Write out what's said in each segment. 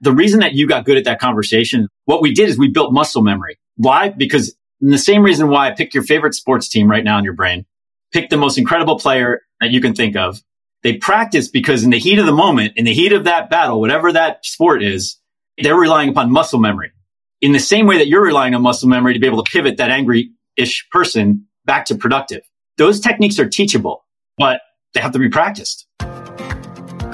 The reason that you got good at that conversation, what we did is we built muscle memory. Why? Because the same reason why I pick your favorite sports team right now in your brain, pick the most incredible player that you can think of. They practice because in the heat of the moment, in the heat of that battle, whatever that sport is, they're relying upon muscle memory in the same way that you're relying on muscle memory to be able to pivot that angry ish person back to productive. Those techniques are teachable, but they have to be practiced.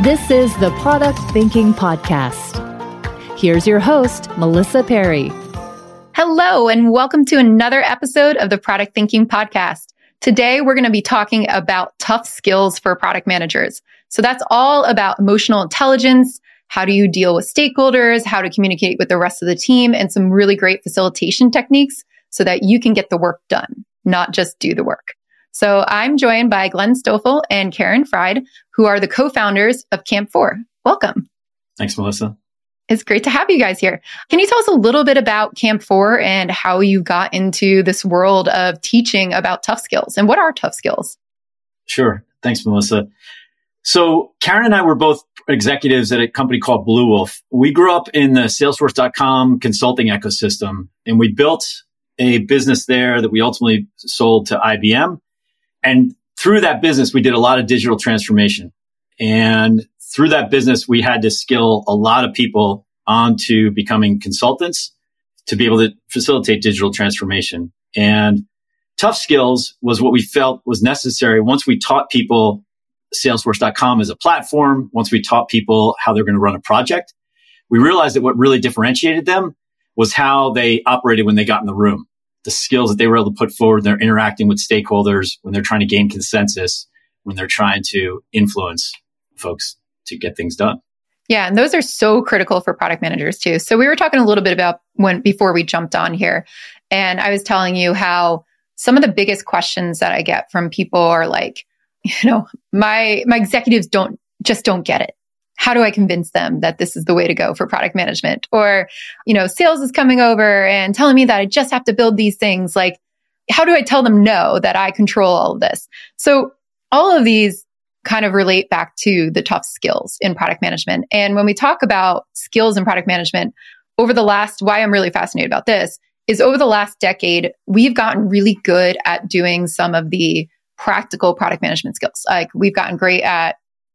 This is the Product Thinking Podcast. Here's your host, Melissa Perri. Hello, and welcome to another episode of the Product Thinking Podcast. Today, we're going to be talking about tough skills for product managers. So that's all about emotional intelligence, how do you deal with stakeholders, how to communicate with the rest of the team, and some really great facilitation techniques so that you can get the work done, not just do the work. So I'm joined by Glen Stoffel and Caryn Fried, who are the co-founders of Camp4. Welcome. Thanks, Melissa. It's great to have you guys here. Can you tell us a little bit about Camp4 and how you got into this world of teaching about tough skills and what are tough skills? Sure. Thanks, Melissa. So Caryn and I were both executives at a company called Bluewolf. We grew up in the salesforce.com consulting ecosystem and we built a business there that we ultimately sold to IBM. And through that business, we did a lot of digital transformation. And through that business, we had to skill a lot of people onto becoming consultants to be able to facilitate digital transformation. And tough skills was what we felt was necessary once we taught people Salesforce.com as a platform, once we taught people how they're going to run a project, we realized that what really differentiated them was how they operated when they got in the room, the skills that they were able to put forward. They're interacting with stakeholders when they're trying to gain consensus, when they're trying to influence folks to get things done. Yeah, and those are so critical for product managers too. So we were talking a little bit about when before we jumped on here, and I was telling you how some of the biggest questions that I get from people are like, you know, my my executives don't just don't get it. How do I convince them that this is the way to go for product management? Or, you know, sales is coming over and telling me that I just have to build these things. Like, how do I tell them no that I control all of this? So all of these kind of relate back to the tough skills in product management. And when we talk about skills in product management over the last, why I'm really fascinated about this is over the last decade, we've gotten really good at doing some of the practical product management skills. Like we've gotten great at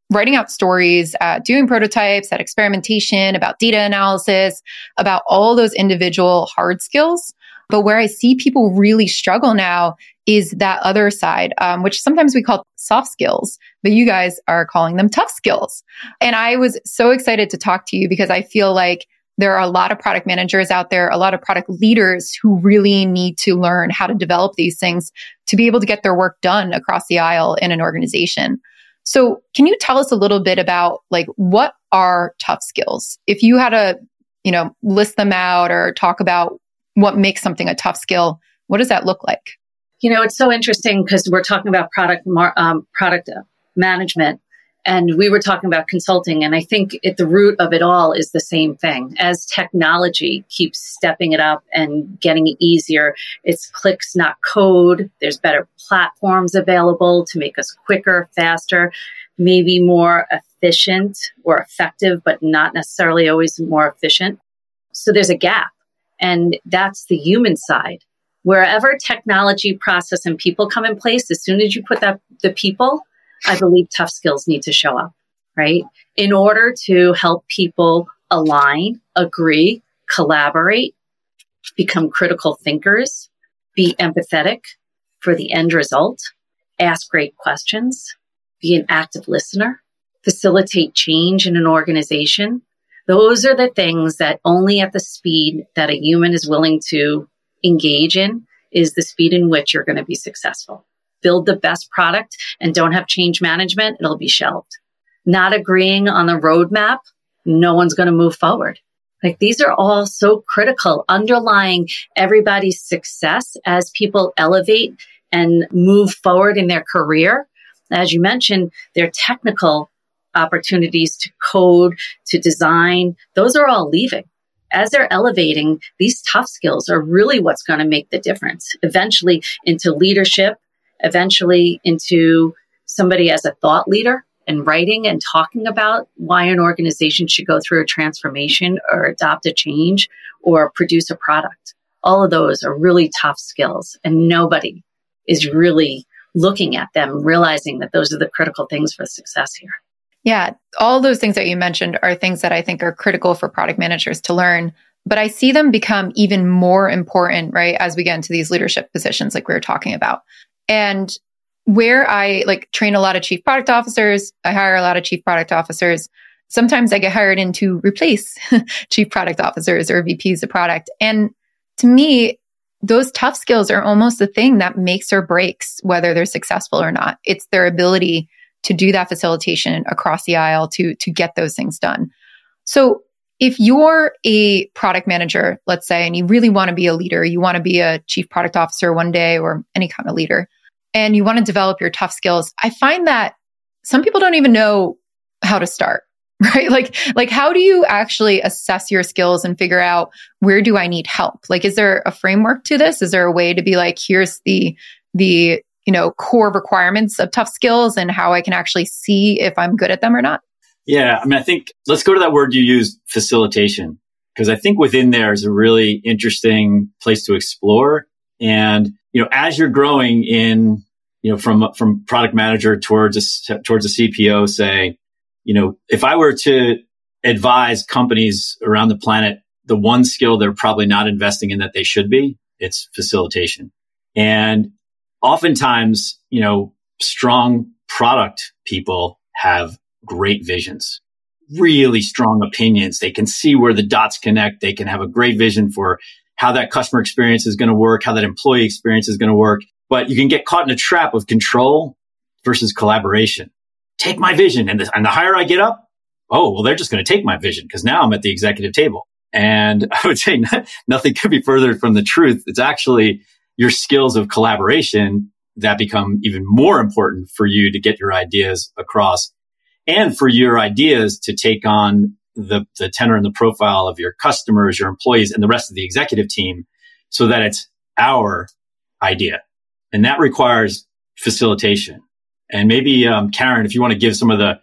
writing out stories, at doing prototypes, at experimentation, about data analysis, about all those individual hard skills. But where I see people really struggle now is that other side, um, which sometimes we call soft skills, but you guys are calling them tough skills. And I was so excited to talk to you because I feel like there are a lot of product managers out there, a lot of product leaders who really need to learn how to develop these things to be able to get their work done across the aisle in an organization. So, can you tell us a little bit about like what are tough skills? If you had to, you know, list them out or talk about what makes something a tough skill, what does that look like? You know, it's so interesting because we're talking about product mar- um, product management, and we were talking about consulting. And I think at the root of it all is the same thing. As technology keeps stepping it up and getting easier, it's clicks, not code. There's better platforms available to make us quicker, faster, maybe more efficient or effective, but not necessarily always more efficient. So there's a gap. And that's the human side. Wherever technology, process, and people come in place, as soon as you put that the people, I believe tough skills need to show up, right? In order to help people align, agree, collaborate, become critical thinkers, be empathetic for the end result, ask great questions, be an active listener, facilitate change in an organization. Those are the things that only at the speed that a human is willing to engage in is the speed in which you're going to be successful build the best product and don't have change management, it'll be shelved. Not agreeing on the roadmap, no one's going to move forward. Like these are all so critical, underlying everybody's success as people elevate and move forward in their career. As you mentioned, their technical opportunities to code, to design, those are all leaving. As they're elevating, these tough skills are really what's going to make the difference eventually into leadership, eventually into somebody as a thought leader and writing and talking about why an organization should go through a transformation or adopt a change or produce a product. All of those are really tough skills and nobody is really looking at them, realizing that those are the critical things for success here. Yeah, all those things that you mentioned are things that I think are critical for product managers to learn. But I see them become even more important, right, as we get into these leadership positions like we were talking about. And where I like train a lot of chief product officers, I hire a lot of chief product officers. Sometimes I get hired in to replace chief product officers or VPs of product. And to me, those tough skills are almost the thing that makes or breaks whether they're successful or not. It's their ability to do that facilitation across the aisle to, to get those things done. So if you're a product manager, let's say, and you really want to be a leader, you want to be a chief product officer one day or any kind of leader, and you want to develop your tough skills, I find that some people don't even know how to start, right? Like, like how do you actually assess your skills and figure out where do I need help? Like, is there a framework to this? Is there a way to be like, here's the, the, you know, core requirements of tough skills and how I can actually see if I'm good at them or not? Yeah. I mean, I think let's go to that word you used, facilitation, because I think within there is a really interesting place to explore. And you know, as you're growing in, you know, from, from product manager towards a, towards a CPO, say, you know, if I were to advise companies around the planet, the one skill they're probably not investing in that they should be, it's facilitation. And oftentimes, you know, strong product people have great visions, really strong opinions. They can see where the dots connect. They can have a great vision for how that customer experience is going to work, how that employee experience is going to work. But you can get caught in a trap of control versus collaboration. Take my vision. And the, and the higher I get up, oh, well, they're just going to take my vision because now I'm at the executive table. And I would say nothing could be further from the truth. It's actually your skills of collaboration that become even more important for you to get your ideas across and for your ideas to take on the, the tenor and the profile of your customers, your employees, and the rest of the executive team so that it's our idea. And that requires facilitation. And maybe, um, Caryn, if you want to give some of the,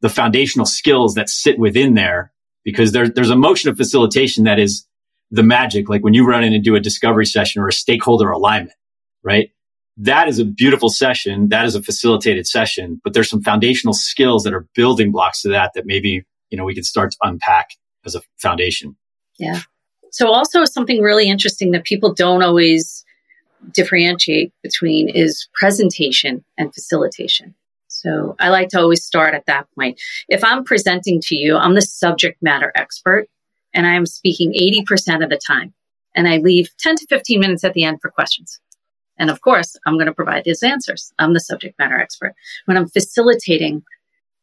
the foundational skills that sit within there, because there, there's a motion of facilitation that is the magic. Like when you run in and do a discovery session or a stakeholder alignment, right? That is a beautiful session. That is a facilitated session, but there's some foundational skills that are building blocks to that that maybe you know, we can start to unpack as a foundation. Yeah. So also something really interesting that people don't always differentiate between is presentation and facilitation. So I like to always start at that point. If I'm presenting to you, I'm the subject matter expert and I am speaking 80% of the time and I leave 10 to 15 minutes at the end for questions. And of course, I'm going to provide these answers. I'm the subject matter expert. When I'm facilitating,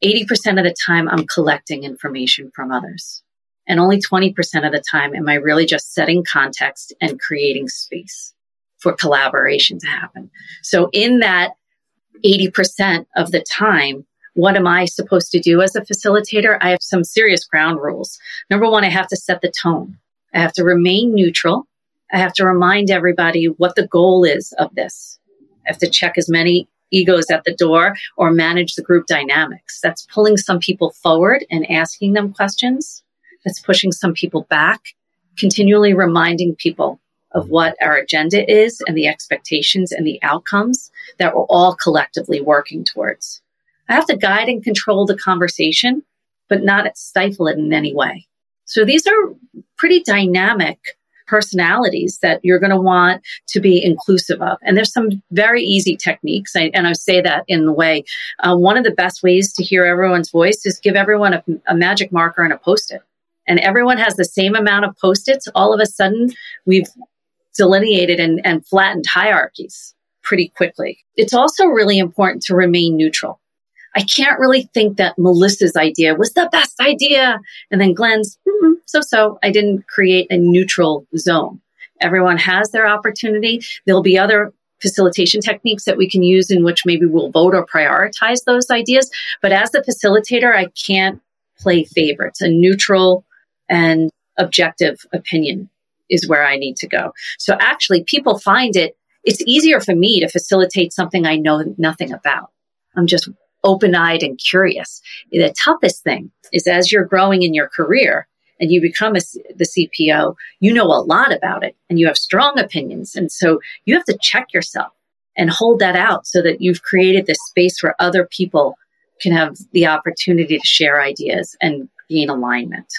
80% of the time I'm collecting information from others. And only 20% of the time am I really just setting context and creating space for collaboration to happen. So in that 80% of the time, what am I supposed to do as a facilitator? I have some serious ground rules. Number one, I have to set the tone. I have to remain neutral. I have to remind everybody what the goal is of this. I have to check as many egos at the door or manage the group dynamics. That's pulling some people forward and asking them questions. That's pushing some people back, continually reminding people of what our agenda is and the expectations and the outcomes that we're all collectively working towards. I have to guide and control the conversation, but not stifle it in any way. So these are pretty dynamic personalities that you're going to want to be inclusive of. And there's some very easy techniques. I, and I say that in the way, uh, one of the best ways to hear everyone's voice is give everyone a, a magic marker and a post-it. And everyone has the same amount of post-its. All of a sudden, we've delineated and, and flattened hierarchies pretty quickly. It's also really important to remain neutral. I can't really think that Melissa's idea was the best idea. And then Glen's, mm, so so. I didn't create a neutral zone. Everyone has their opportunity. There'll be other facilitation techniques that we can use in which maybe we'll vote or prioritize those ideas. But as the facilitator, I can't play favorites. A neutral and objective opinion is where I need to go. So actually, people find it, it's easier for me to facilitate something I know nothing about. I'm just open eyed and curious. The toughest thing is as you're growing in your career and you become a, the CPO, you know a lot about it and you have strong opinions. And so you have to check yourself and hold that out so that you've created this space where other people can have the opportunity to share ideas and gain alignment.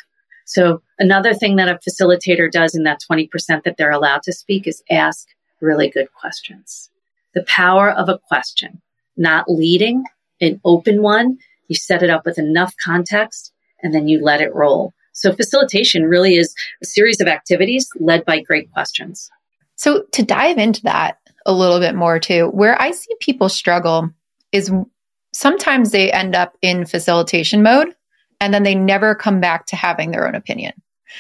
So another thing that a facilitator does in that 20% that they're allowed to speak is ask really good questions. The power of a question, not leading, an open one. You set it up with enough context and then you let it roll. So facilitation really is a series of activities led by great questions. So to dive into that a little bit more too, where I see people struggle is sometimes they end up in facilitation mode and then they never come back to having their own opinion.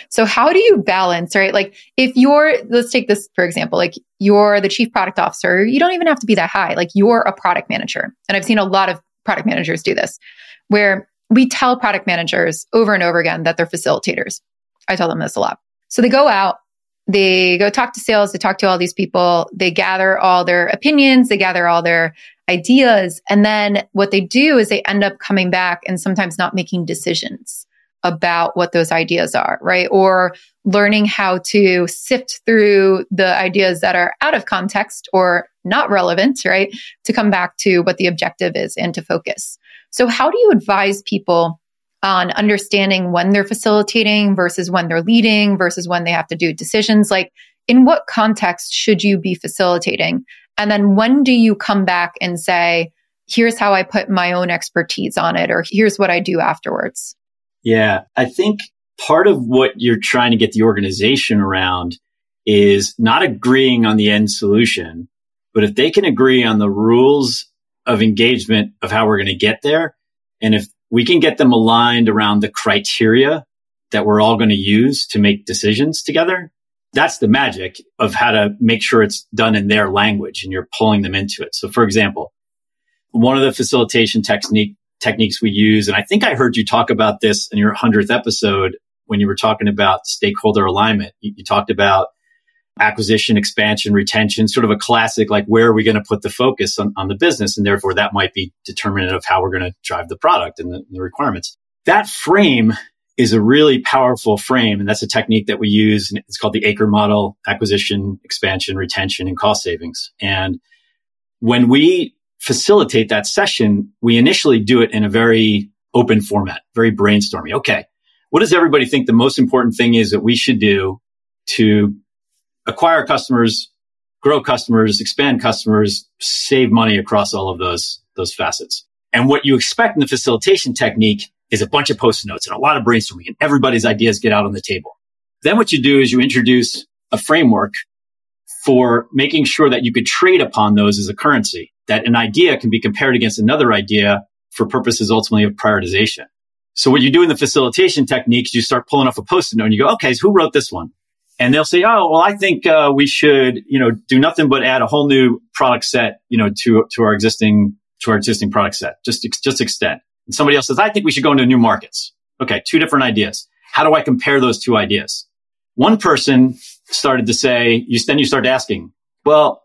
So how do you balance, right? Like if you're, let's take this for example, like you're the chief product officer, you don't even have to be that high. Like you're a product manager. And I've seen a lot of product managers do this where we tell product managers over and over again that they're facilitators. I tell them this a lot. So they go out, they go talk to sales, they talk to all these people, they gather all their opinions, they gather all their ideas. And then what they do is they end up coming back and sometimes not making decisions about what those ideas are, right? Or learning how to sift through the ideas that are out of context or not relevant, right? To come back to what the objective is and to focus. So, how do you advise people on understanding when they're facilitating versus when they're leading versus when they have to do decisions? Like, in what context should you be facilitating? And then when do you come back and say, here's how I put my own expertise on it, or here's what I do afterwards? Yeah, I think part of what you're trying to get the organization around is not agreeing on the end solution, but if they can agree on the rules of engagement of how we're going to get there, and if we can get them aligned around the criteria that we're all going to use to make decisions together, that's the magic of how to make sure it's done in their language and you're pulling them into it. So for example, one of the facilitation technique techniques we use. And I think I heard you talk about this in your hundredth episode when you were talking about stakeholder alignment. You, you talked about acquisition, expansion, retention, sort of a classic, like where are we going to put the focus on, on the business? And therefore that might be determinant of how we're going to drive the product and the, the requirements. That frame is a really powerful frame. And that's a technique that we use. And it's called the ACRE model, acquisition, expansion, retention, and cost savings. And when we facilitate that session, we initially do it in a very open format, very brainstormy. Okay. What does everybody think the most important thing is that we should do to acquire customers, grow customers, expand customers, save money across all of those, those facets? And what you expect in the facilitation technique is a bunch of post notes and a lot of brainstorming and everybody's ideas get out on the table. Then what you do is you introduce a framework for making sure that you could trade upon those as a currency that an idea can be compared against another idea for purposes ultimately of prioritization. So what you do in the facilitation techniques, you start pulling off a post-it note and you go, okay, so who wrote this one? And they'll say, oh, well, I think uh, we should, you know, do nothing but add a whole new product set, you know, to to our existing to our existing product set. Just just extend. And somebody else says, I think we should go into new markets. Okay, two different ideas. How do I compare those two ideas? One person started to say, you then you start asking, well,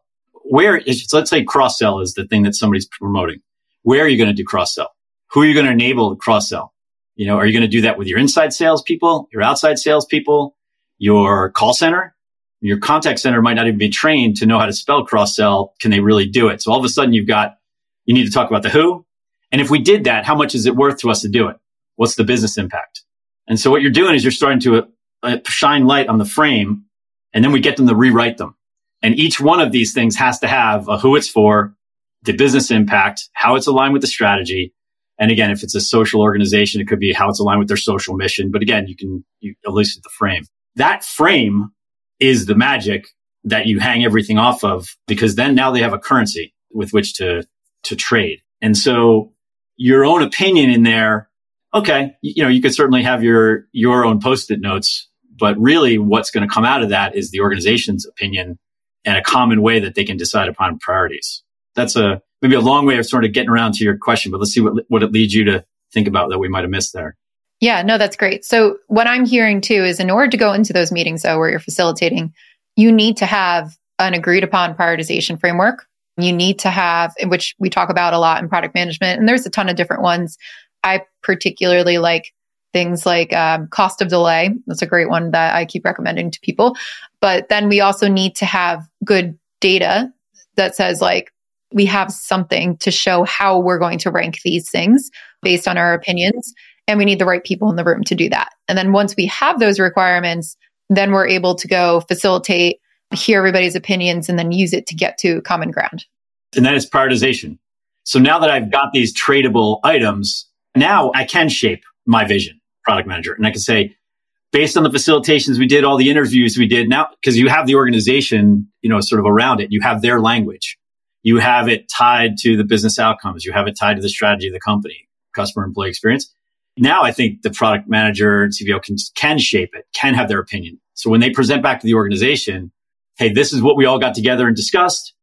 where is, let's say cross sell is the thing that somebody's promoting. Where are you going to do cross sell? Who are you going to enable cross sell? You know, are you going to do that with your inside salespeople, your outside salespeople, your call center? Your contact center might not even be trained to know how to spell cross sell. Can they really do it? So all of a sudden you've got, you need to talk about the who. And if we did that, how much is it worth to us to do it? What's the business impact? And so what you're doing is you're starting to uh, shine light on the frame and then we get them to rewrite them. And each one of these things has to have a who it's for, the business impact, how it's aligned with the strategy. And again, if it's a social organization, it could be how it's aligned with their social mission. But again, you can you elucidate the frame. That frame is the magic that you hang everything off of because then now they have a currency with which to, to trade. And so your own opinion in there, okay, you know, you could certainly have your, your own post-it notes, but really what's going to come out of that is the organization's opinion and a common way that they can decide upon priorities. That's a, maybe a long way of sort of getting around to your question, but let's see what, what it leads you to think about that we might have missed there. Yeah, no, that's great. So what I'm hearing too is in order to go into those meetings though, where you're facilitating, you need to have an agreed upon prioritization framework. You need to have, which we talk about a lot in product management, and there's a ton of different ones. I particularly like things like um, cost of delay. That's a great one that I keep recommending to people. But then we also need to have good data that says like we have something to show how we're going to rank these things based on our opinions. And we need the right people in the room to do that. And then once we have those requirements, then we're able to go facilitate, hear everybody's opinions, and then use it to get to common ground. And that is prioritization. So now that I've got these tradable items, now I can shape my vision, product manager. And I can say, based on the facilitations we did, all the interviews we did now, because you have the organization, you know, sort of around it, you have their language. You have it tied to the business outcomes. You have it tied to the strategy of the company, customer employee experience. Now I think the product manager and CPO can, can shape it, can have their opinion. So when they present back to the organization, hey, this is what we all got together and discussed.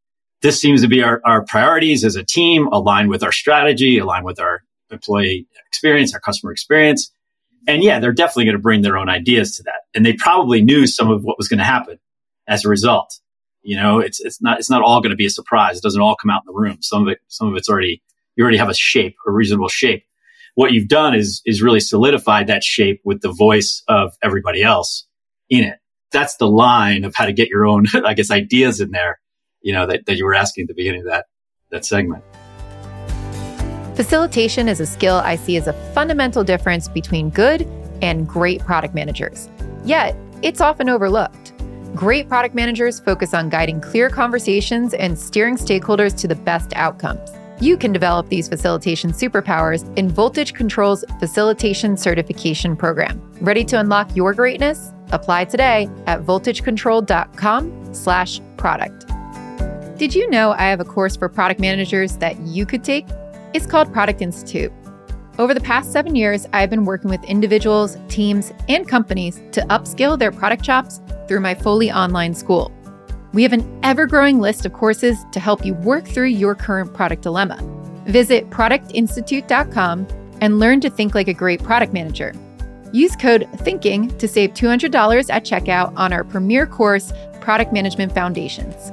This seems to be our, our priorities as a team, aligned with our strategy, aligned with our employee experience, our customer experience. And yeah, they're definitely going to bring their own ideas to that. And they probably knew some of what was going to happen as a result. You know, it's, it's not, it's not all going to be a surprise. It doesn't all come out in the room. Some of it, some of it's already, you already have a shape, a reasonable shape what you've done is is really solidified that shape with the voice of everybody else in it. That's the line of how to get your own, I guess, ideas in there, you know, that, that you were asking at the beginning of that, that segment. Facilitation is a skill I see as a fundamental difference between good and great product managers. Yet, it's often overlooked. Great product managers focus on guiding clear conversations and steering stakeholders to the best outcomes. You can develop these facilitation superpowers in Voltage Control's Facilitation Certification Program. Ready to unlock your greatness? Apply today at voltagecontrol.com/product. Did you know I have a course for product managers that you could take? It's called Product Institute. Over the past seven years, I've been working with individuals, teams, and companies to upskill their product chops through my fully online school. We have an ever growing list of courses to help you work through your current product dilemma. Visit productinstitute.com and learn to think like a great product manager. Use code THINKING to save $200 at checkout on our premier course, Product Management Foundations.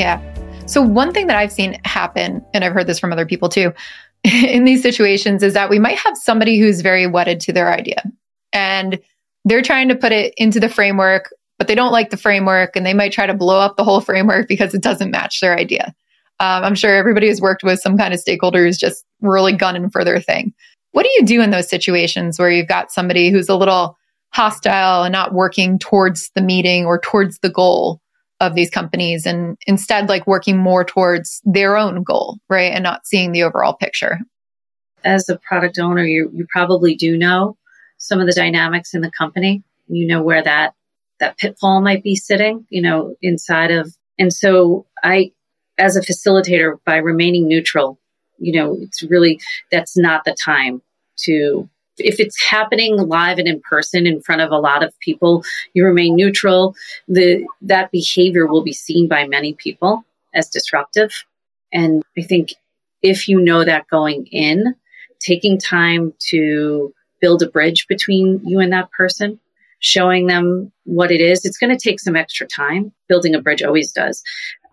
Yeah. So, one thing that I've seen happen, and I've heard this from other people too, in these situations is that we might have somebody who's very wedded to their idea. And they're trying to put it into the framework, but they don't like the framework and they might try to blow up the whole framework because it doesn't match their idea. Um, I'm sure everybody has worked with some kind of stakeholder who's just really gunning for their thing. What do you do in those situations where you've got somebody who's a little hostile and not working towards the meeting or towards the goal of these companies and instead like working more towards their own goal, right? And not seeing the overall picture? As a product owner, you, you probably do know some of the dynamics in the company. You know where that that pitfall might be sitting, you know, inside of and so I as a facilitator by remaining neutral, you know, it's really that's not the time to if it's happening live and in person in front of a lot of people, you remain neutral. The that behavior will be seen by many people as disruptive. And I think if you know that going in, taking time to build a bridge between you and that person, showing them what it is. It's going to take some extra time. Building a bridge always does.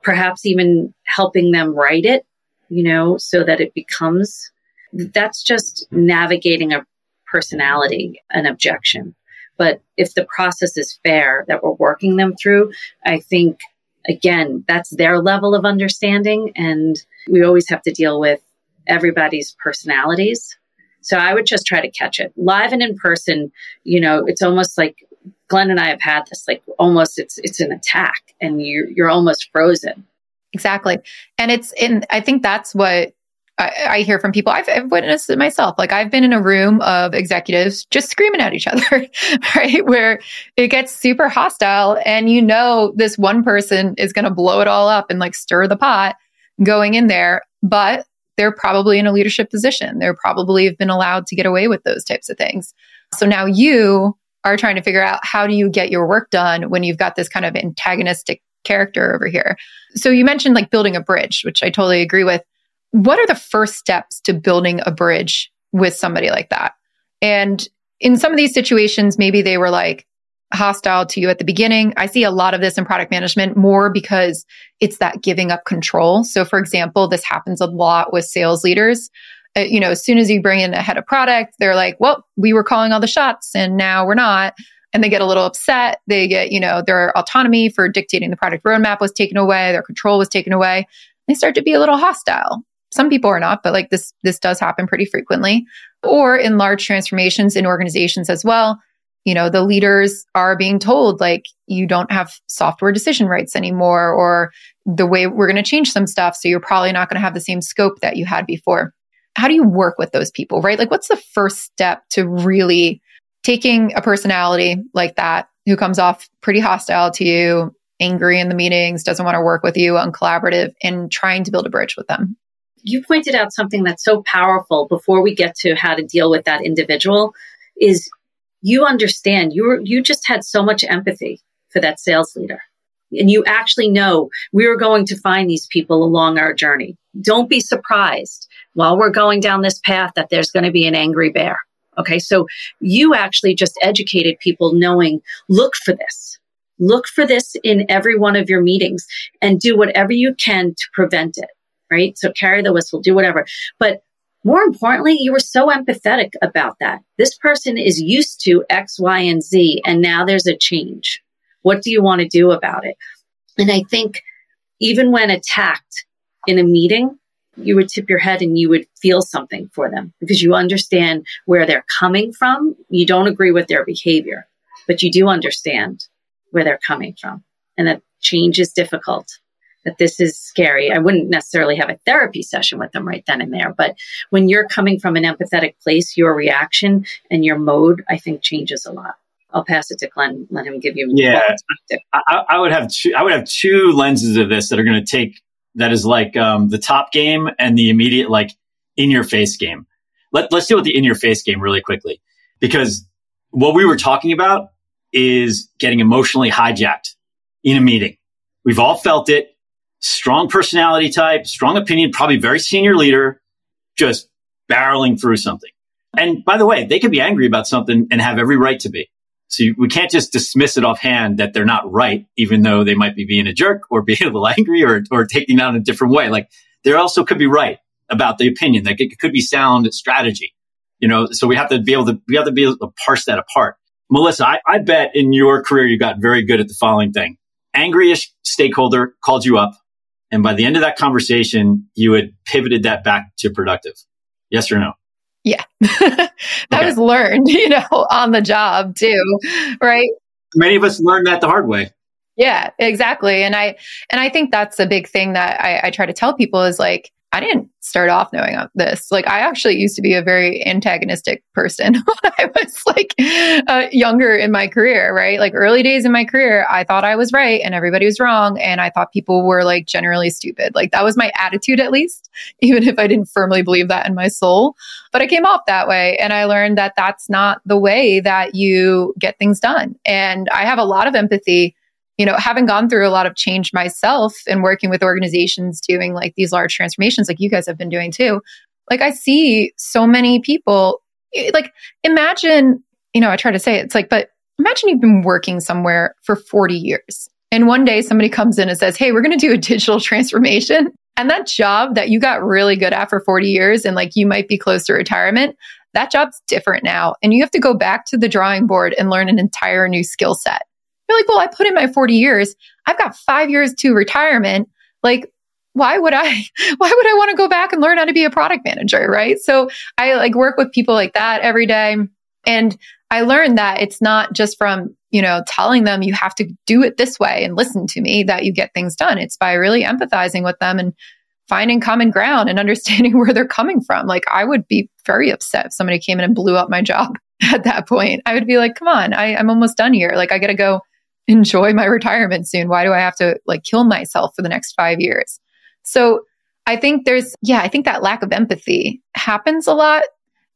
Perhaps even helping them write it, you know, so that it becomes that's just navigating a personality, an objection. But if the process is fair that we're working them through, I think again, that's their level of understanding. And we always have to deal with everybody's personalities so I would just try to catch it live and in person. You know, it's almost like Glen and I have had this, like almost it's it's an attack, and you're you're almost frozen. Exactly, and it's in. I think that's what I, I, hear from people. I've, I've, witnessed it myself. Like I've been in a room of executives just screaming at each other, right? Where it gets super hostile and you know, this one person is going to blow it all up and like stir the pot. going in there, but they're probably in a leadership position. They're probably have been allowed to get away with those types of things. So now you are trying to figure out how do you get your work done when you've got this kind of antagonistic character over here. So you mentioned like building a bridge, which I totally agree with. What are the first steps to building a bridge with somebody like that? And in some of these situations, maybe they were like hostile to you at the beginning. I see a lot of this in product management more because it's that giving up control. So, for example, this happens a lot with sales leaders. Uh, you know, as soon as you bring in a head of product, they're like, well, we were calling all the shots and now we're not. And they get a little upset. They get, you know, their autonomy for dictating the product roadmap was taken away, their control was taken away. They start to be a little hostile. Some people are not, but like this, this does happen pretty frequently. Or in large transformations in organizations as well. You know, the leaders are being told like you don't have software decision rights anymore, or the way we're going to change some stuff. So you're probably not going to have the same scope that you had before. How do you work with those people, right? Like, what's the first step to really taking a personality like that who comes off pretty hostile to you, angry in the meetings, doesn't want to work with you, uncollaborative, and trying to build a bridge with them? You pointed out something that's so powerful before we get to how to deal with that individual is you understand you were, you just had so much empathy for that sales leader. And you actually know we are going to find these people along our journey. Don't be surprised while we're going down this path that there's going to be an angry bear okay? So you actually just educated people knowing look for this. Look for this in every one of your meetings and do whatever you can to prevent it right? So carry the whistle, do whatever. But more importantly, you were so empathetic about that. This person is used to X, Y, and Z, and now there's a change. What do you want to do about it? And I think even when attacked in a meeting, you would tip your head and you would feel something for them because you understand where they're coming from. You don't agree with their behavior, but you do understand where they're coming from and that change is difficult that this is scary. I wouldn't necessarily have a therapy session with them right then and there, but when you're coming from an empathetic place, your reaction and your mode, I think changes a lot. I'll pass it to Glen. Let him give you. Yeah, I, I, would have two. I would have two lenses of this that are going to take. That is like um, the top game and the immediate like in your face game. Let, let's deal with the in your face game really quickly because what we were talking about is getting emotionally hijacked in a meeting. We've all felt it strong personality type, strong opinion, probably very senior leader, just barreling through something. And by the way, they could be angry about something and have every right to be. So you, we can't just dismiss it offhand that they're not right, even though they might be being a jerk or being a little angry or, or taking down a different way. Like they also could be right about the opinion. Like it could be sound strategy, you know, so we have to be able to, we have to be able to parse that apart. Melissa, I, I bet in your career, you got very good at the following thing. Angryish stakeholder called you up and by the end of that conversation, you had pivoted that back to productive. Yes or no? Yeah. that okay. was learned, you know, on the job too, right? Many of us learned that the hard way. Yeah, exactly. And I and I think that's a big thing that I, I try to tell people is like I didn't start off knowing this. Like, I actually used to be a very antagonistic person when I was like uh, younger in my career, right? Like, early days in my career, I thought I was right and everybody was wrong. And I thought people were like generally stupid. Like, that was my attitude, at least, even if I didn't firmly believe that in my soul. But I came off that way and I learned that that's not the way that you get things done. And I have a lot of empathy you know, having gone through a lot of change myself and working with organizations doing like these large transformations, like you guys have been doing too, like I see so many people, eh, like imagine, you know, I try to say it, it's like, but imagine you've been working somewhere for 40 years. And one day somebody comes in and says, Hey, we're going to do a digital transformation. And that job that you got really good at for 40 years and like you might be close to retirement, that job's different now. And you have to go back to the drawing board and learn an entire new skill set. You're like, well, I put in my 40 years. I've got five years to retirement. Like, why would I, why would I want to go back and learn how to be a product manager? Right. So I like work with people like that every day. And I learned that it's not just from, you know, telling them you have to do it this way and listen to me that you get things done. It's by really empathizing with them and finding common ground and understanding where they're coming from. Like I would be very upset if somebody came in and blew up my job at that point. I would be like, come on, I, I'm almost done here. Like I got to go enjoy my retirement soon. Why do I have to like kill myself for the next five years? So I think there's, yeah, I think that lack of empathy happens a lot.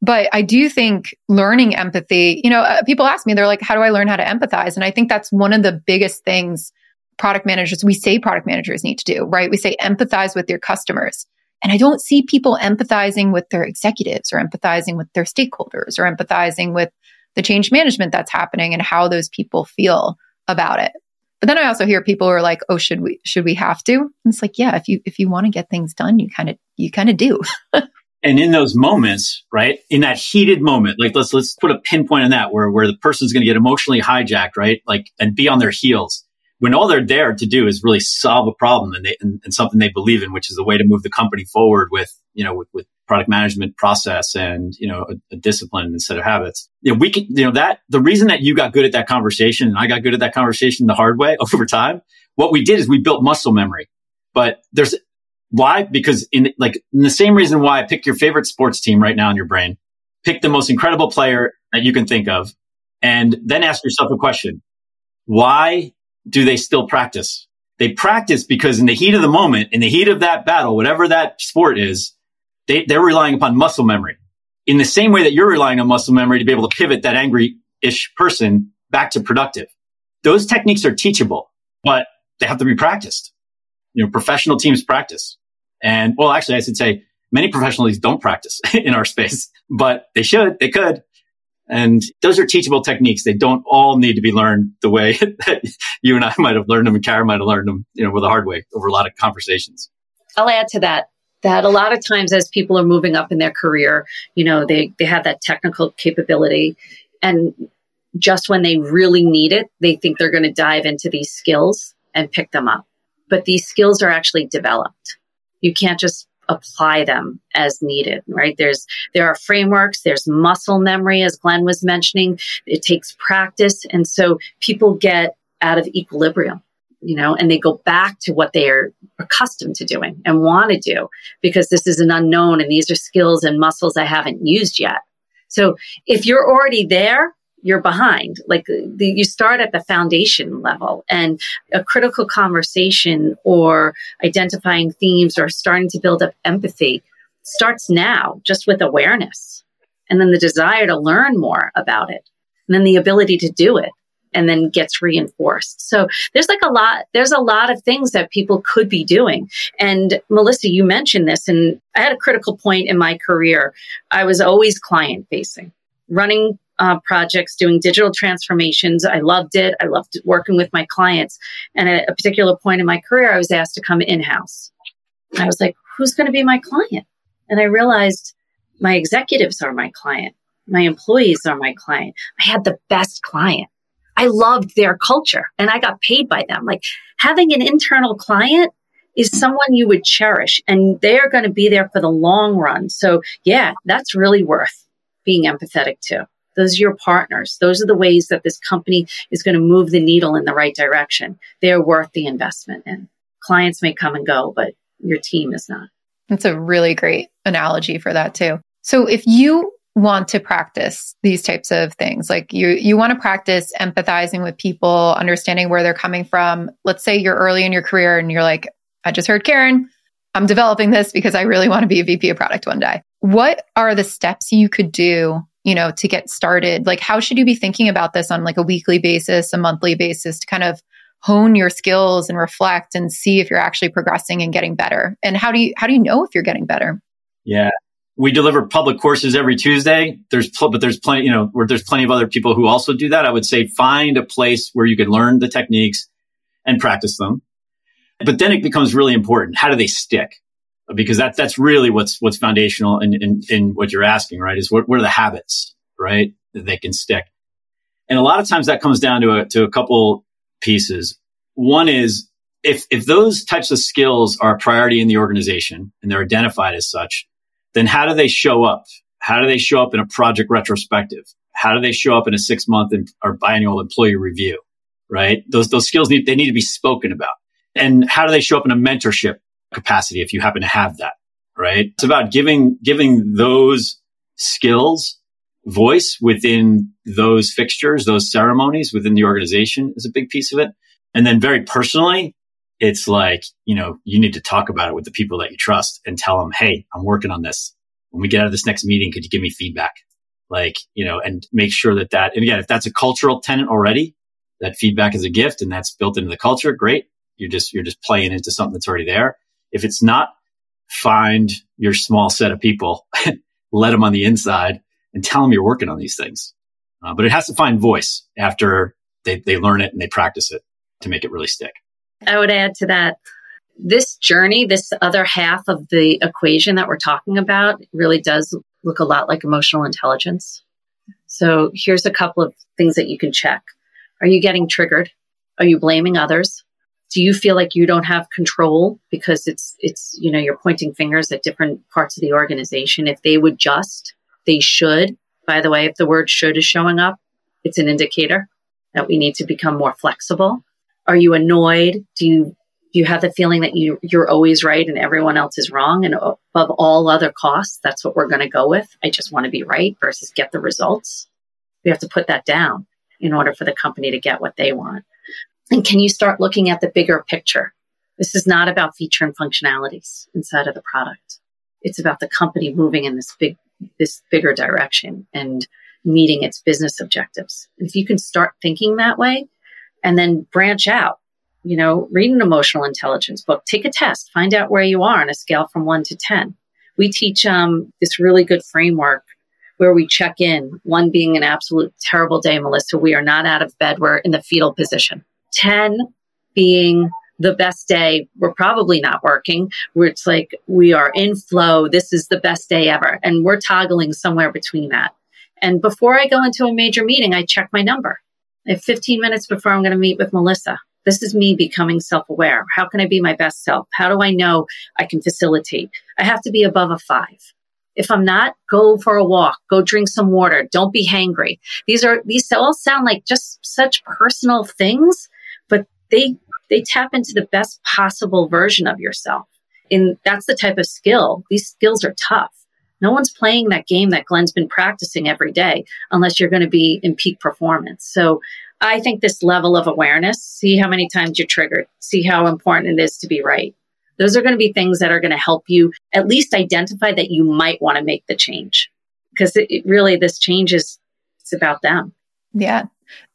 But I do think learning empathy, you know, uh, people ask me, they're like, how do I learn how to empathize? And I think that's one of the biggest things product managers, we say product managers need to do, right? We say empathize with your customers. And I don't see people empathizing with their executives or empathizing with their stakeholders or empathizing with the change management that's happening and how those people feel about it. But then I also hear people are like, "Oh, should we should we have to?" And it's like, yeah, if you if you want to get things done, you kind of you kind of do. and in those moments, right, in that heated moment, like let's let's put a pinpoint on that where where the person's going to get emotionally hijacked, right, like and be on their heels when all they're there to do is really solve a problem and, they, and, and something they believe in, which is a way to move the company forward with, you know, with, with product management process and, you know, a, a discipline instead of habits. You know, we can, you know, that the reason that you got good at that conversation and I got good at that conversation the hard way over time, what we did is we built muscle memory. But there's why? Because in like in the same reason why I pick your favorite sports team right now in your brain, pick the most incredible player that you can think of, and then ask yourself a question. Why do they still practice? They practice because in the heat of the moment, in the heat of that battle, whatever that sport is, they, they're relying upon muscle memory in the same way that you're relying on muscle memory to be able to pivot that angry ish person back to productive. Those techniques are teachable, but they have to be practiced. You know, professional teams practice. And well, actually, I should say many professional teams don't practice in our space, but they should, they could. And those are teachable techniques. They don't all need to be learned the way that you and I might have learned them and Kara might have learned them, you know, with a hard way over a lot of conversations. I'll add to that that a lot of times as people are moving up in their career, you know, they, they have that technical capability and just when they really need it, they think they're going to dive into these skills and pick them up. But these skills are actually developed. You can't just apply them as needed, right? There's, there are frameworks, there's muscle memory, as Glen was mentioning. It takes practice. And so people get out of equilibrium, you know, and they go back to what they are accustomed to doing and want to do because this is an unknown and these are skills and muscles I haven't used yet. So if you're already there, you're behind. Like the, you start at the foundation level and a critical conversation or identifying themes or starting to build up empathy starts now just with awareness and then the desire to learn more about it and then the ability to do it and then gets reinforced. So there's like a lot, there's a lot of things that people could be doing. And Melissa, you mentioned this and I had a critical point in my career. I was always client facing, running uh, projects doing digital transformations. I loved it. I loved working with my clients. And at a particular point in my career, I was asked to come in house. I was like, who's going to be my client? And I realized my executives are my client. My employees are my client. I had the best client. I loved their culture and I got paid by them. Like having an internal client is someone you would cherish and they're going to be there for the long run. So yeah, that's really worth being empathetic to. Those are your partners. Those are the ways that this company is going to move the needle in the right direction. They're worth the investment. And clients may come and go, but your team is not. That's a really great analogy for that too. So if you want to practice these types of things, like you you want to practice empathizing with people, understanding where they're coming from. Let's say you're early in your career and you're like, I just heard Caryn, I'm developing this because I really want to be a VP of product one day. What are the steps you could do you know, to get started? Like, how should you be thinking about this on like a weekly basis, a monthly basis to kind of hone your skills and reflect and see if you're actually progressing and getting better? And how do you, how do you know if you're getting better? Yeah. We deliver public courses every Tuesday. There's, pl- but there's plenty, you know, where there's plenty of other people who also do that. I would say find a place where you can learn the techniques and practice them. But then it becomes really important. How do they stick? Because that's that's really what's what's foundational in, in, in what you're asking, right? Is what, what are the habits, right, that they can stick? And a lot of times that comes down to a to a couple pieces. One is if if those types of skills are a priority in the organization and they're identified as such, then how do they show up? How do they show up in a project retrospective? How do they show up in a six month or biannual employee review? Right? Those those skills need they need to be spoken about. And how do they show up in a mentorship capacity if you happen to have that, right? It's about giving, giving those skills voice within those fixtures, those ceremonies within the organization is a big piece of it. And then very personally, it's like, you know, you need to talk about it with the people that you trust and tell them, Hey, I'm working on this. When we get out of this next meeting, could you give me feedback? Like, you know, and make sure that that, and again, if that's a cultural tenant already, that feedback is a gift and that's built into the culture, great. You're just, you're just playing into something that's already there. If it's not, find your small set of people, let them on the inside and tell them you're working on these things. Uh, but it has to find voice after they, they learn it and they practice it to make it really stick. I would add to that this journey, this other half of the equation that we're talking about really does look a lot like emotional intelligence. So here's a couple of things that you can check. Are you getting triggered? Are you blaming others? Do you feel like you don't have control because it's, it's, you know, you're pointing fingers at different parts of the organization? If they would just, they should. By the way, if the word should is showing up, it's an indicator that we need to become more flexible. Are you annoyed? Do you do you have the feeling that you you're always right and everyone else is wrong and above all other costs that's what we're going to go with i just want to be right versus get the results we have to put that down in order for the company to get what they want and can you start looking at the bigger picture this is not about feature and functionalities inside of the product it's about the company moving in this big this bigger direction and meeting its business objectives if you can start thinking that way and then branch out. You know, read an emotional intelligence book, take a test, find out where you are on a scale from one to 10. We teach um, this really good framework where we check in, one being an absolute terrible day, Melissa. We are not out of bed. We're in the fetal position. 10 being the best day. We're probably not working where it's like we are in flow. This is the best day ever. And we're toggling somewhere between that. And before I go into a major meeting, I check my number. I have 15 minutes before I'm going to meet with Melissa. This is me becoming self aware. How can I be my best self? How do I know I can facilitate? I have to be above a five. If I'm not, go for a walk, go drink some water. Don't be hangry. These are, these all sound like just such personal things, they, they tap into the best possible version of yourself. And that's the type of skill. These skills are tough. No one's playing that game that Glen's been practicing every day unless you're going to be in peak performance. So I think this level of awareness, see how many times you're triggered, see how important it is to be right. Those are going to be things that are going to help you at least identify that you might want to make the change because it, it really, this change is, it's about them. Yeah.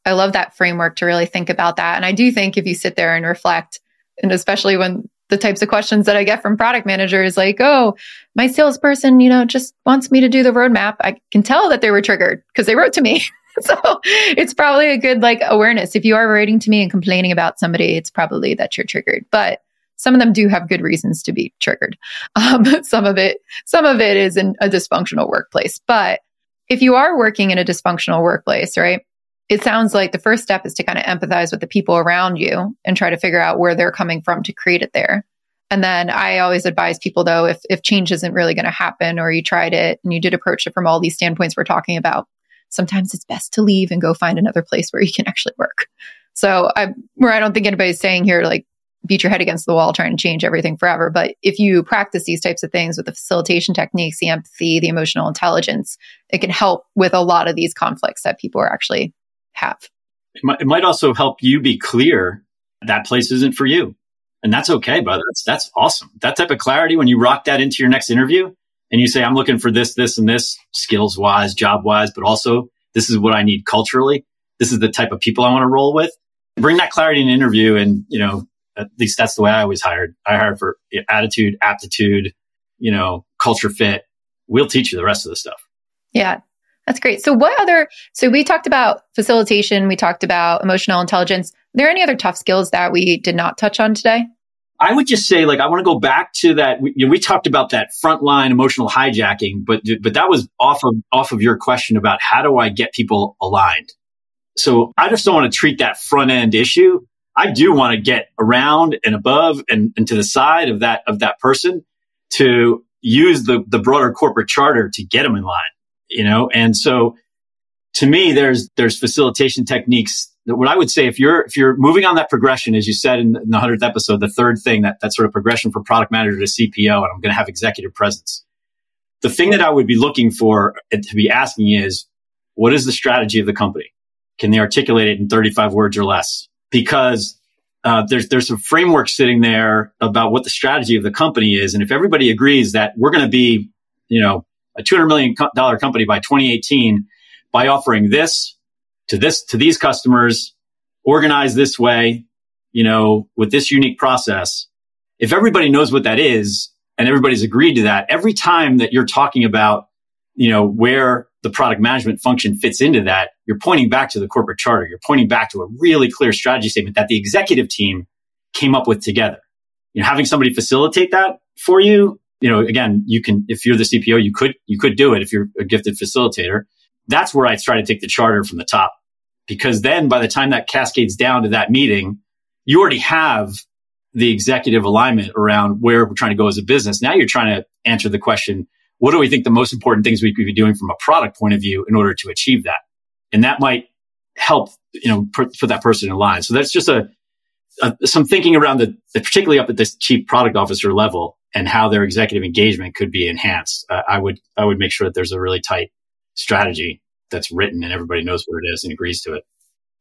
I love that framework to really think about that. And I do think if you sit there and reflect, and especially when the types of questions that I get from product managers like, oh, my salesperson, you know, just wants me to do the roadmap. I can tell that they were triggered because they wrote to me. so it's probably a good like awareness. If you are writing to me and complaining about somebody, it's probably that you're triggered. But some of them do have good reasons to be triggered. Um, some of it, some of it is in a dysfunctional workplace. But if you are working in a dysfunctional workplace, right? It sounds like the first step is to kind of empathize with the people around you and try to figure out where they're coming from to create it there. And then I always advise people though, if, if change isn't really going to happen or you tried it and you did approach it from all these standpoints we're talking about, sometimes it's best to leave and go find another place where you can actually work. So I, where I don't think anybody's saying here, like beat your head against the wall trying to change everything forever. But if you practice these types of things with the facilitation techniques, the empathy, the emotional intelligence, it can help with a lot of these conflicts that people are actually have. It might, it might also help you be clear that place isn't for you. And that's okay, brother. That's, that's awesome. That type of clarity, when you rock that into your next interview and you say, I'm looking for this, this, and this skills wise, job wise, but also this is what I need culturally. This is the type of people I want to roll with. Bring that clarity in an interview. And, you know, at least that's the way I always hired. I hired for attitude, aptitude, you know, culture fit. We'll teach you the rest of the stuff. Yeah. That's great. So what other, so we talked about facilitation, we talked about emotional intelligence. Are there any other tough skills that we did not touch on today? I would just say, like, I want to go back to that. We, you know, we talked about that frontline emotional hijacking, but but that was off of off of your question about how do I get people aligned. So I just don't want to treat that front end issue. I do want to get around and above and, and to the side of that of that person to use the the broader corporate charter to get them in line you know, and so to me, there's, there's facilitation techniques that what I would say, if you're, if you're moving on that progression, as you said in, the hundredth episode, the third thing, that, that sort of progression from product manager to CPO, and I'm going to have executive presence. The thing that I would be looking for to be asking is, what is the strategy of the company? Can they articulate it in 35 words or less? Because uh, there's there's a framework sitting there about what the strategy of the company is, and if everybody agrees that we're going to be, you know, a 200 million dollar company by 2018 by offering this to this to these customers, organized this way, you know, with this unique process. If everybody knows what that is and everybody's agreed to that, every time that you're talking about, you know, where the product management function fits into that, you're pointing back to the corporate charter. You're pointing back to a really clear strategy statement that the executive team came up with together. You know, having somebody facilitate that for you, you know, again, you can, if you're the CPO, you could, you could do it if you're a gifted facilitator. That's where I try to take the charter from the top. Because then by the time that cascades down to that meeting, you already have the executive alignment around where we're trying to go as a business. Now you're trying to answer the question, what do we think the most important things we could be doing from a product point of view in order to achieve that? And that might help, you know, put, put that person in line. So that's just a, some thinking around the, particularly up at this chief product officer level and how their executive engagement could be enhanced. Uh, I would, I would make sure that there's a really tight strategy that's written and everybody knows what it is and agrees to it.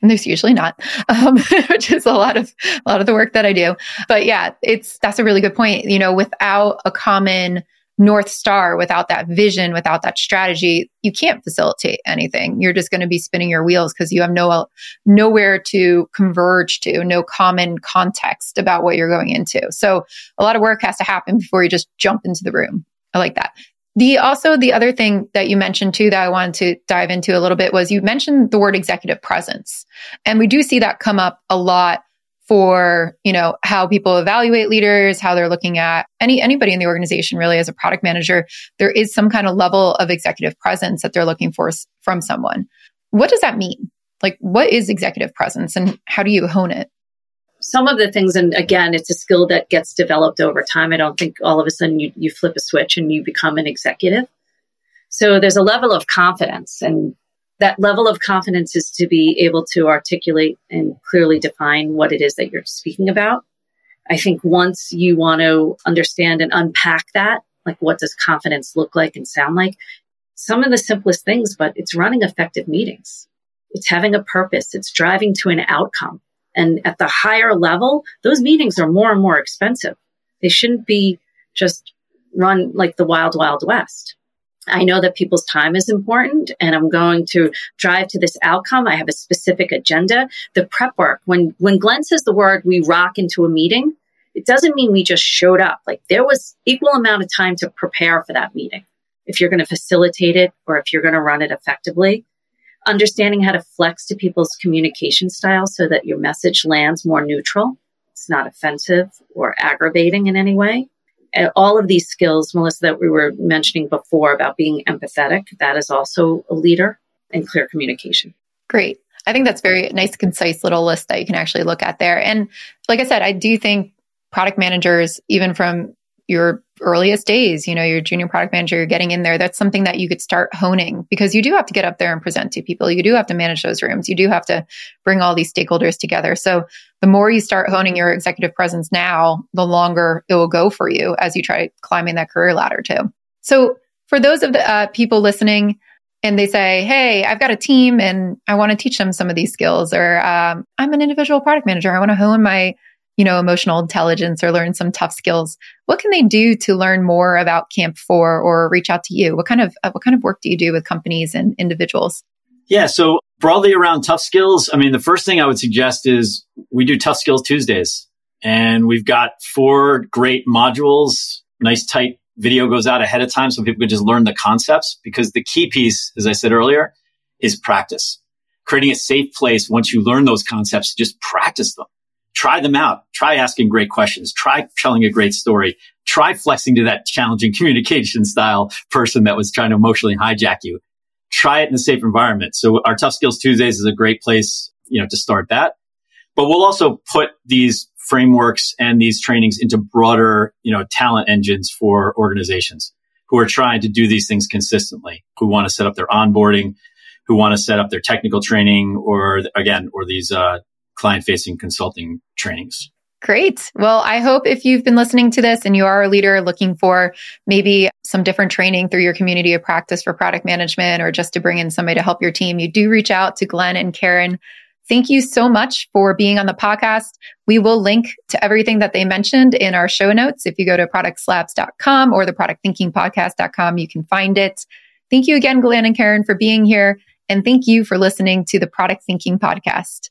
And there's usually not, um, which is a lot of a lot of the work that I do. But yeah, it's that's a really good point. You know, without a common North Star, without that vision, without that strategy, you can't facilitate anything. You're just going to be spinning your wheels because you have no nowhere to converge to, no common context about what you're going into. So a lot of work has to happen before you just jump into the room. I like that. The also the other thing that you mentioned too that I wanted to dive into a little bit was you mentioned the word executive presence. And we do see that come up a lot for, you know, how people evaluate leaders, how they're looking at any anybody in the organization really as a product manager, there is some kind of level of executive presence that they're looking for from someone. What does that mean? Like what is executive presence and how do you hone it? some of the things, and again, it's a skill that gets developed over time. I don't think all of a sudden you, you flip a switch and you become an executive. So there's a level of confidence, and that level of confidence is to be able to articulate and clearly define what it is that you're speaking about. I think once you want to understand and unpack that, like what does confidence look like and sound like, some of the simplest things, but it's running effective meetings. It's having a purpose. It's driving to an outcome. And at the higher level, those meetings are more and more expensive. They shouldn't be just run like the wild, wild west. I know that people's time is important and I'm going to drive to this outcome. I have a specific agenda. The prep work, when, when Glen says the word we rock into a meeting, it doesn't mean we just showed up. Like there was equal amount of time to prepare for that meeting. If you're going to facilitate it or if you're going to run it effectively, understanding how to flex to people's communication style so that your message lands more neutral. It's not offensive or aggravating in any way. All of these skills, Melissa, that we were mentioning before about being empathetic, that is also a leader and clear communication. Great. I think that's very nice, concise little list that you can actually look at there. And like I said, I do think product managers, even from your earliest days, you know, your junior product manager, you're getting in there, that's something that you could start honing because you do have to get up there and present to people. You do have to manage those rooms. You do have to bring all these stakeholders together. So the more you start honing your executive presence now, the longer it will go for you as you try climbing that career ladder too. So for those of the uh, people listening, and they say, Hey, I've got a team and I want to teach them some of these skills, or um, I'm an individual product manager. I want to hone my you know, emotional intelligence or learn some tough skills, what can they do to learn more about Camp4 or reach out to you? What kind of uh, what kind of work do you do with companies and individuals? Yeah, so broadly around tough skills, I mean, the first thing I would suggest is we do Tough Skills Tuesdays, and we've got four great modules. Nice tight video goes out ahead of time so people can just learn the concepts because the key piece, as I said earlier, is practice. Creating a safe place once you learn those concepts, just practice them try them out. Try asking great questions. Try telling a great story. Try flexing to that challenging communication style person that was trying to emotionally hijack you. Try it in a safe environment. So our Tough Skills Tuesdays is a great place, you know, to start that. But we'll also put these frameworks and these trainings into broader, you know, talent engines for organizations who are trying to do these things consistently, who want to set up their onboarding, who want to set up their technical training or again, or these, uh, client facing consulting trainings. Great. Well, I hope if you've been listening to this and you are a leader looking for maybe some different training through your community of practice for product management or just to bring in somebody to help your team, you do reach out to Glen and Caryn Thank you so much for being on the podcast. We will link to everything that they mentioned in our show notes. If you go to produxlabs.com or the productthinkingpodcast.com, you can find it. Thank you again, Glen and Caryn, for being here. And thank you for listening to the Product Thinking Podcast.